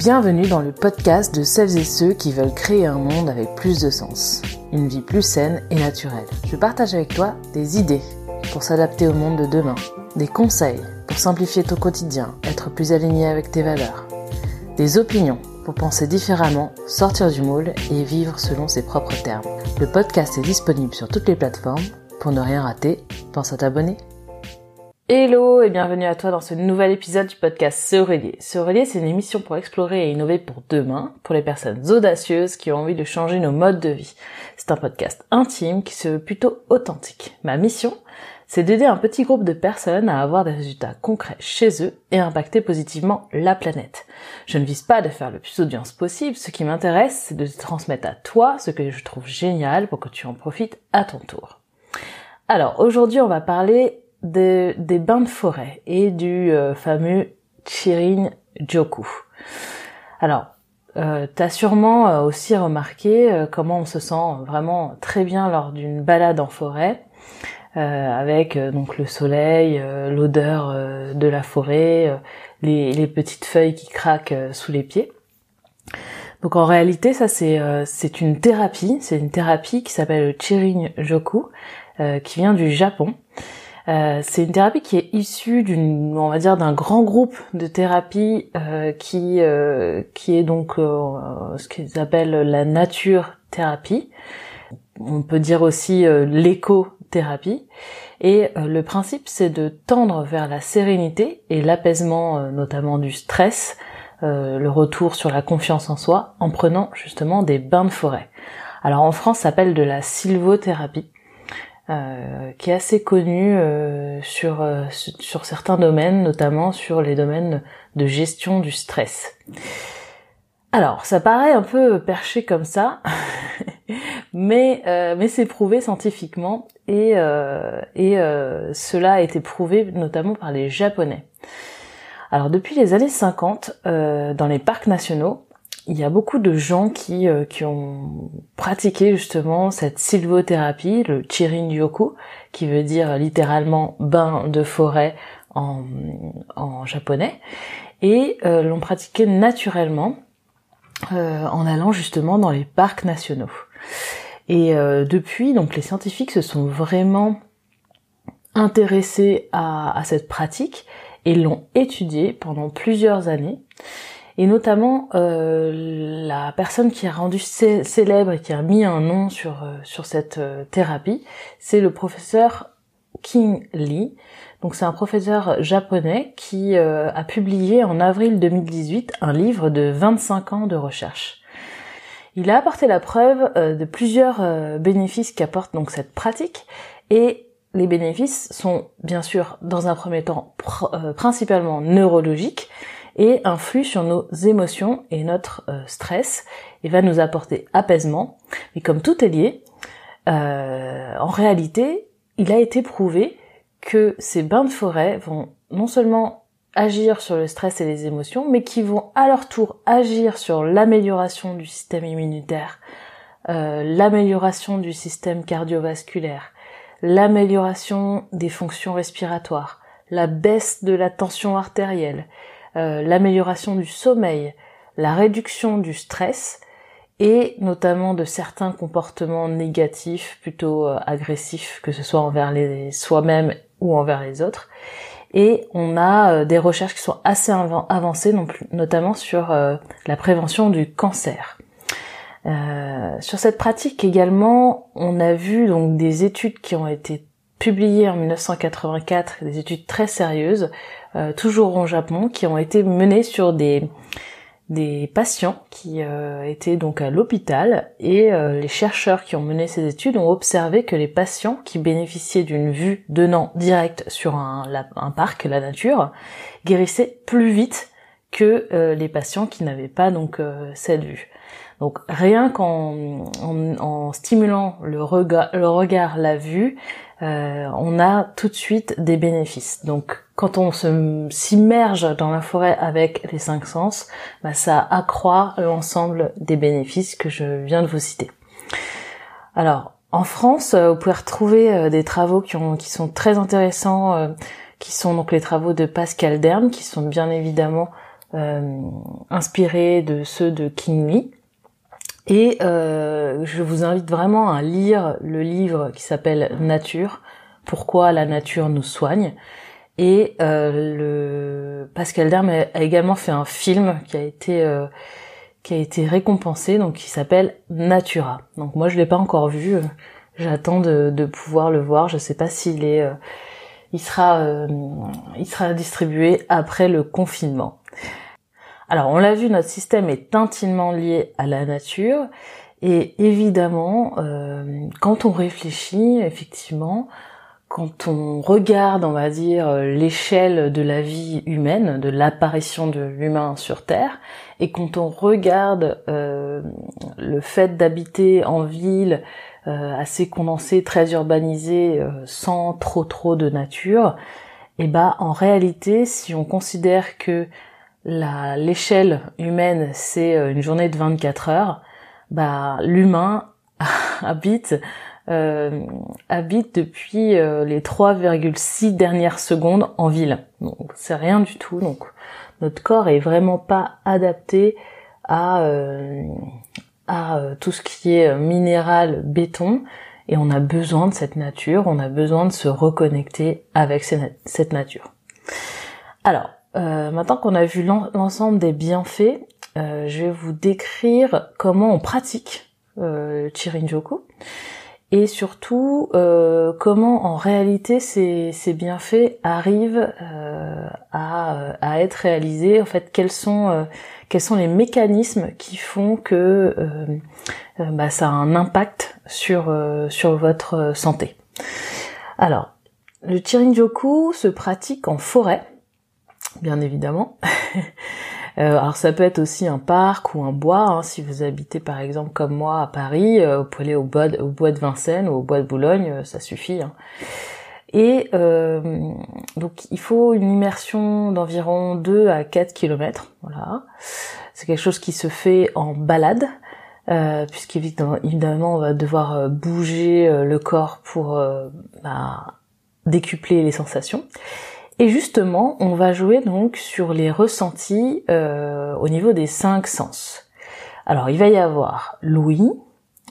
Bienvenue dans le podcast de celles et ceux qui veulent créer un monde avec plus de sens, une vie plus saine et naturelle. Je partage avec toi des idées pour s'adapter au monde de demain, des conseils pour simplifier ton quotidien, être plus aligné avec tes valeurs, des opinions pour penser différemment, sortir du moule et vivre selon ses propres termes. Le podcast est disponible sur toutes les plateformes. Pour ne rien rater, pense à t'abonner. Hello et bienvenue à toi dans ce nouvel épisode du podcast Se Relier. C'est une émission pour explorer et innover pour demain, pour les personnes audacieuses qui ont envie de changer nos modes de vie. C'est un podcast intime qui se veut plutôt authentique. Ma mission, c'est d'aider un petit groupe de personnes à avoir des résultats concrets chez eux et impacter positivement la planète. Je ne vise pas de faire le plus d'audience possible, ce qui m'intéresse, c'est de transmettre à toi ce que je trouve génial pour que tu en profites à ton tour. Alors aujourd'hui on va parler des bains de forêt et du euh, fameux Chirin Joku. Alors, euh, t'as sûrement euh, aussi remarqué euh, comment on se sent vraiment très bien lors d'une balade en forêt, avec donc le soleil, l'odeur de la forêt, les, petites feuilles qui craquent sous les pieds. Donc en réalité, ça c'est c'est une thérapie, c'est une thérapie qui s'appelle le Chirin Joku, qui vient du Japon. Euh, c'est une thérapie qui est issue d'une, on va dire, d'un grand groupe de thérapies euh, qui euh, qui est donc ce qu'ils appellent la nature thérapie. On peut dire aussi l'éco-thérapie. Et le principe, c'est de tendre vers la sérénité et l'apaisement, notamment du stress, le retour sur la confiance en soi, en prenant justement des bains de forêt. Alors en France, ça s'appelle de la sylvothérapie. Euh, qui est assez connu euh, sur euh, sur certains domaines, notamment sur les domaines de gestion du stress. Alors, ça paraît un peu perché comme ça, mais mais c'est prouvé scientifiquement et et cela a été prouvé notamment par les Japonais. Alors depuis les années 50, dans les parcs nationaux, il y a beaucoup de gens qui, euh, qui ont pratiqué justement cette sylvothérapie, le Chirin-yoku, qui veut dire littéralement bain de forêt en, en japonais, et euh, l'ont pratiqué naturellement euh, en allant justement dans les parcs nationaux. Et depuis, donc les scientifiques se sont vraiment intéressés à, à cette pratique et l'ont étudiée pendant plusieurs années et notamment euh, la personne qui a rendu célèbre et qui a mis un nom sur euh, sur cette euh, thérapie, c'est le professeur King Lee. Donc c'est un professeur japonais qui a publié en avril 2018 un livre de 25 ans de recherche. Il a apporté la preuve de plusieurs bénéfices qu'apporte donc cette pratique et les bénéfices sont bien sûr dans un premier temps principalement neurologiques, et influe sur nos émotions et notre euh, stress et va nous apporter apaisement. Et comme tout est lié, euh, en réalité, il a été prouvé que ces bains de forêt vont non seulement agir sur le stress et les émotions, mais qui vont à leur tour agir sur l'amélioration du système immunitaire, euh, l'amélioration du système cardiovasculaire, l'amélioration des fonctions respiratoires, la baisse de la tension artérielle, euh, l'amélioration du sommeil, la réduction du stress et notamment de certains comportements négatifs, plutôt euh, agressifs, que ce soit envers les soi-même ou envers les autres. Et on a euh, des recherches qui sont assez avancées, notamment sur la prévention du cancer. sur cette pratique également, on a vu donc des études qui ont été publiées en 1984, des études très sérieuses, toujours au Japon, qui ont été menées sur des des patients qui euh, étaient donc à l'hôpital et euh, les chercheurs qui ont mené ces études ont observé que les patients qui bénéficiaient d'une vue donnant direct sur un, un parc, la nature, guérissaient plus vite que les patients qui n'avaient pas donc cette vue. Donc rien qu'en en, stimulant le regard, la vue, euh, on a tout de suite des bénéfices. Donc quand on s'immerge dans la forêt avec les cinq sens, bah, ça accroît l'ensemble des bénéfices que je viens de vous citer. Alors en France, euh, vous pouvez retrouver euh, des travaux qui, ont, qui sont très intéressants, qui sont donc les travaux de Pascal Dern, qui sont bien évidemment inspirés de ceux de King. Et je vous invite vraiment à lire le livre qui s'appelle Nature, pourquoi la nature nous soigne. Et le Pascal Derme a également fait un film qui a été qui a été récompensé, donc qui s'appelle Natura. Donc moi je l'ai pas encore vu, euh, j'attends de, de, pouvoir le voir. Je sais pas s'il est, euh, il sera, euh, il sera distribué après le confinement. Alors on l'a vu, notre système est intimement lié à la nature. Et évidemment, quand on réfléchit, effectivement, quand on regarde, on va dire, l'échelle de la vie humaine, de l'apparition de l'humain sur Terre, et quand on regarde euh, le fait d'habiter en ville euh, assez condensée, très urbanisée, euh, sans trop trop de nature, et eh bah en réalité, si on considère que l'échelle humaine c'est une journée de 24 heures, bah l'humain habite habite depuis les 3,6 dernières secondes en ville. Donc c'est rien du tout. Donc notre corps est vraiment pas adapté à, euh, à euh, tout ce qui est euh, minéral, béton, et on a besoin de cette nature, on a besoin de se reconnecter avec cette nature. Alors, maintenant qu'on a vu l'ensemble des bienfaits, je vais vous décrire comment on pratique le Chirinjoku et surtout euh, comment en réalité ces, ces bienfaits arrivent euh, à, à, être réalisés. En fait, quels sont euh, quels sont les mécanismes qui font que bah, ça a un impact sur sur votre santé. Alors, le Chirinjoku se pratique en forêt, bien évidemment. Euh, alors ça peut être aussi un parc ou un bois. Hein, si vous habitez par exemple comme moi à Paris, euh, vous pouvez aller au bois, de, Vincennes ou au bois de Boulogne, euh, ça suffit. Hein. Et donc il faut une immersion d'environ 2 à 4 km. Voilà. C'est quelque chose qui se fait en balade, euh, puisqu'évidemment on va devoir bouger le corps pour bah, décupler les sensations. Et justement, on va jouer donc sur les ressentis euh, au niveau des cinq sens. Alors, il va y avoir l'ouïe,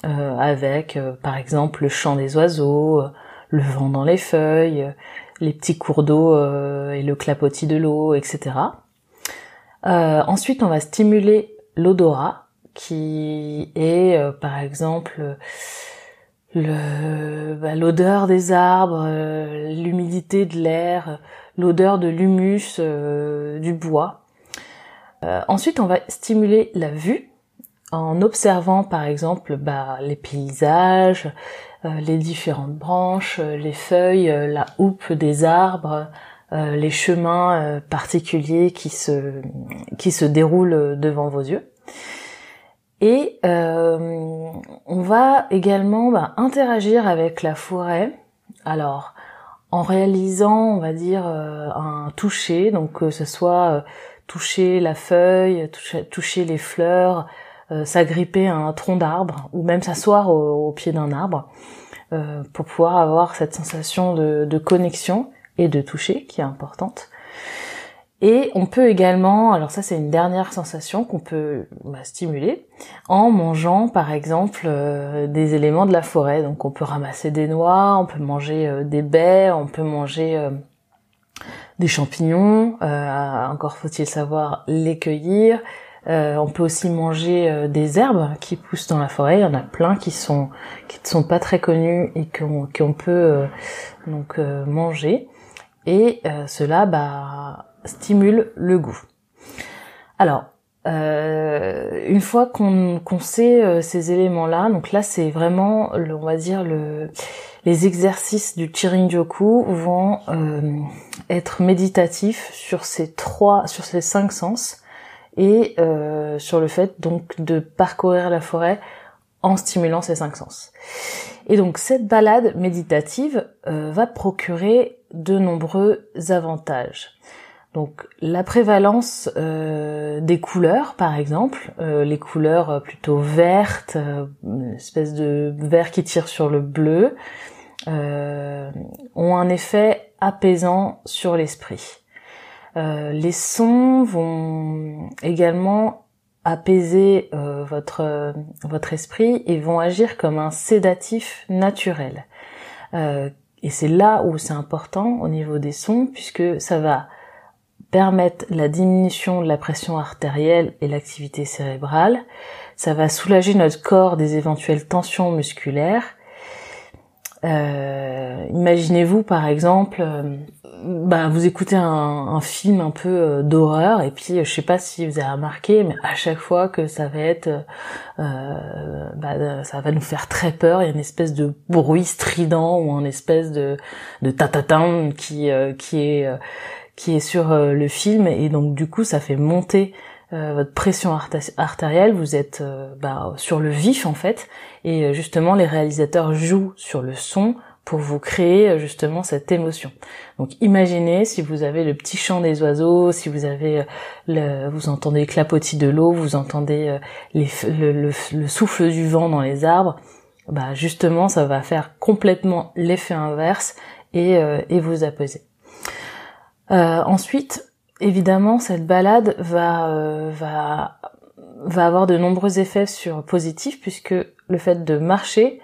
euh, avec euh, par exemple le chant des oiseaux, le vent dans les feuilles, les petits cours d'eau et le clapotis de l'eau, etc. ensuite, on va stimuler l'odorat, qui est par exemple bah, l'odeur des arbres, l'humidité de l'air, l'odeur de l'humus euh, du bois. Euh, ensuite, on va stimuler la vue en observant par exemple bah, les paysages, euh, les différentes branches, les feuilles, la houppe des arbres, les chemins particuliers qui se qui se déroulent devant vos yeux. Et on va également bah, interagir avec la forêt. Alors, en réalisant, on va dire, euh, un toucher, donc que ce soit euh, toucher la feuille, toucher, les fleurs, euh, s'agripper à un tronc d'arbre, ou même s'asseoir au, pied d'un arbre, pour pouvoir avoir cette sensation de, de, connexion et de toucher qui est importante. Et on peut également, alors ça c'est une dernière sensation qu'on peut bah, stimuler en mangeant par exemple euh, des éléments de la forêt. Donc on peut ramasser des noix, on peut manger euh, des baies, on peut manger euh, des champignons. encore faut-il savoir les cueillir. on peut aussi manger des herbes qui poussent dans la forêt. Il y en a plein qui sont qui ne sont pas très connues et qu'on peut donc manger. Et cela, bah stimule le goût. Alors, euh, une fois qu'on sait euh, ces éléments-là, donc là c'est vraiment, on va dire le, les exercices du Chirinjoku vont euh, être méditatifs sur ces trois, sur ces cinq sens et sur le fait donc de parcourir la forêt en stimulant ces cinq sens. Et donc cette balade méditative va procurer de nombreux avantages. Donc la prévalence euh, des couleurs, par exemple, euh, les couleurs euh, plutôt vertes, une espèce de vert qui tire sur le bleu, ont un effet apaisant sur l'esprit. les sons vont également apaiser votre votre esprit et vont agir comme un sédatif naturel. et c'est là où c'est important au niveau des sons puisque ça va permettre la diminution de la pression artérielle et l'activité cérébrale. Ça va soulager notre corps des éventuelles tensions musculaires. Euh, imaginez-vous par exemple, euh, bah, vous écoutez un, film un peu euh, d'horreur et puis je sais pas si vous avez remarqué, mais à chaque fois que ça va être, bah, ça va nous faire très peur. Il y a une espèce de bruit strident ou une espèce de de tatatin qui qui est qui est sur euh, le film et donc du coup ça fait monter euh, votre pression artérielle, vous êtes euh, bah, sur le vif en fait et justement les réalisateurs jouent sur le son pour vous créer justement cette émotion. Donc imaginez si vous avez le petit chant des oiseaux, si vous avez le, vous entendez le clapotis de l'eau, vous entendez le, souffle du vent dans les arbres, bah justement ça va faire complètement l'effet inverse et, et vous apaiser. Euh, ensuite, évidemment, cette balade va, euh, va, va avoir de nombreux effets sur positifs puisque le fait de marcher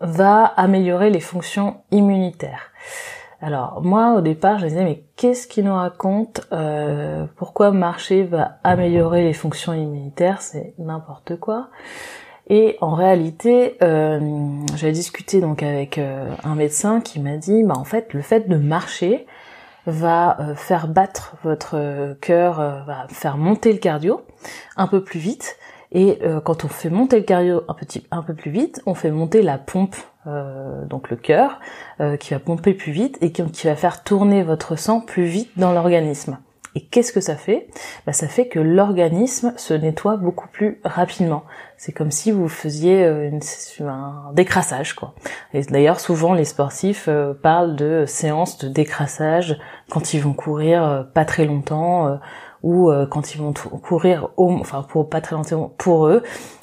va améliorer les fonctions immunitaires. Alors moi au départ je me disais mais qu'est-ce qu'il nous raconte euh, Pourquoi marcher va améliorer les fonctions immunitaires C'est n'importe quoi. Et en réalité, euh, j'ai discuté donc avec un médecin qui m'a dit bah en fait le fait de marcher va euh, faire battre votre euh, cœur, euh, va faire monter le cardio un peu plus vite. Et quand on fait monter le cardio un petit un peu plus vite, on fait monter la pompe, donc le cœur, qui va pomper plus vite et qui va faire tourner votre sang plus vite dans l'organisme. Et qu'est-ce que ça fait? Bah, Ça fait que l'organisme se nettoie beaucoup plus rapidement. C'est comme si vous faisiez euh, une, un décrassage, quoi. Et d'ailleurs, souvent, les sportifs euh, parlent de séances de décrassage quand ils vont courir euh, pas très longtemps ou quand ils vont courir, au, enfin pour pas très longtemps pour eux.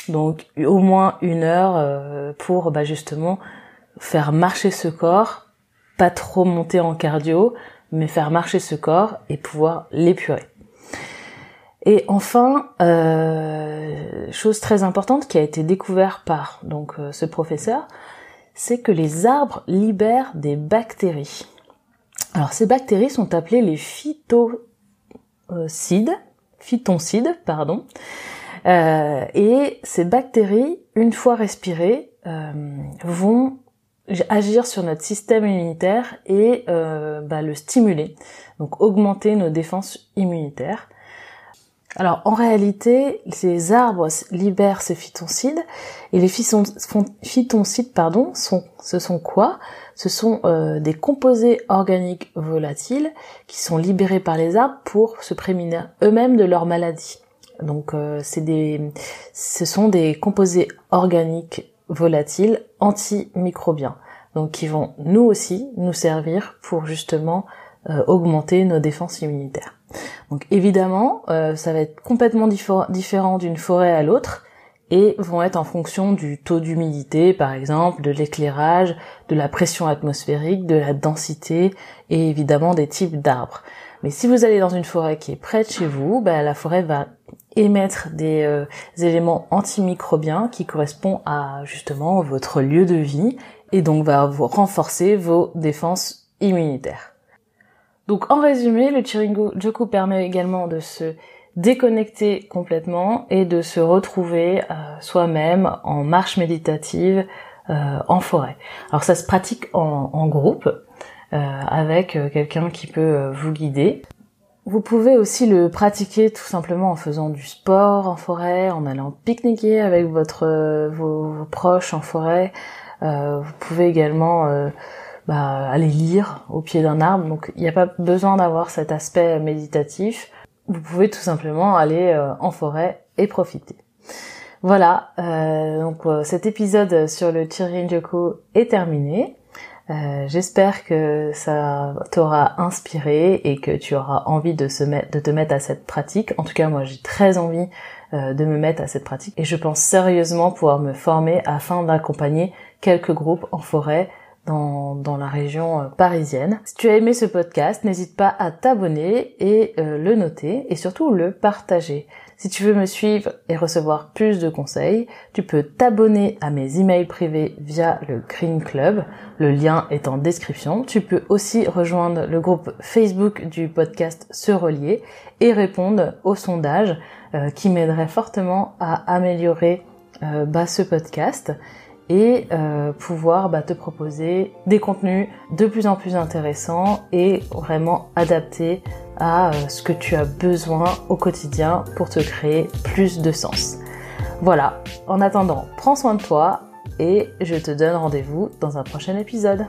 Donc au moins une heure pour bah, justement faire marcher ce corps, pas trop monter en cardio, mais faire marcher ce corps et pouvoir l'épurer. Et enfin, euh, chose très importante qui a été découverte par donc euh, ce professeur, c'est que les arbres libèrent des bactéries. Alors ces bactéries sont appelées les phytocides, phytoncides, pardon. Euh, et ces bactéries, une fois respirées, vont agir sur notre système immunitaire et euh, bah, le stimuler, donc augmenter nos défenses immunitaires. Alors en réalité, ces arbres libèrent ces phytoncides et les phytoncides pardon, ce sont quoi? Ce sont euh, des composés organiques volatiles qui sont libérés par les arbres pour se prémunir eux-mêmes de leur maladie. Donc euh, c'est des, ce sont des composés organiques volatiles antimicrobiens, donc qui vont nous aussi nous servir pour justement euh, augmenter nos défenses immunitaires. Donc évidemment, euh, ça va être complètement différent d'une forêt à l'autre et vont être en fonction du taux d'humidité, par exemple, de l'éclairage, de la pression atmosphérique, de la densité et évidemment des types d'arbres. Mais si vous allez dans une forêt qui est près de chez vous, bah, la forêt va émettre des, euh, éléments antimicrobiens qui correspondent à justement votre lieu de vie et donc va vous renforcer vos défenses immunitaires. Donc en résumé, le Chiringu-joku permet également de se déconnecter complètement et de se retrouver euh, soi-même en marche méditative euh, en forêt. Alors ça se pratique en groupe avec quelqu'un qui peut vous guider. Vous pouvez aussi le pratiquer tout simplement en faisant du sport en forêt, en allant pique-niquer avec votre euh, vos, proches en forêt. Euh, vous pouvez également euh, bah, aller lire au pied d'un arbre. Donc il n'y a pas besoin d'avoir cet aspect méditatif. Vous pouvez tout simplement aller en forêt et profiter. Voilà, donc cet épisode sur le Chirin-Joku est terminé. Euh, j'espère que ça t'aura inspiré et que tu auras envie de, te mettre à cette pratique. En tout cas, moi, j'ai très envie euh, de me mettre à cette pratique et je pense sérieusement pouvoir me former afin d'accompagner quelques groupes en forêt dans, la région euh, parisienne. Si tu as aimé ce podcast, n'hésite pas à t'abonner et le noter et surtout le partager. Si tu veux me suivre et recevoir plus de conseils, tu peux t'abonner à mes emails privés via le Green Club. Le lien est en description. Tu peux aussi rejoindre le groupe Facebook du podcast Se Relier et répondre au sondage euh, qui m'aiderait fortement à améliorer bah, ce podcast et euh, pouvoir bah, te proposer des contenus de plus en plus intéressants et vraiment adaptés à euh, ce que tu as besoin au quotidien pour te créer plus de sens. Voilà, en attendant, prends soin de toi et je te donne rendez-vous dans un prochain épisode.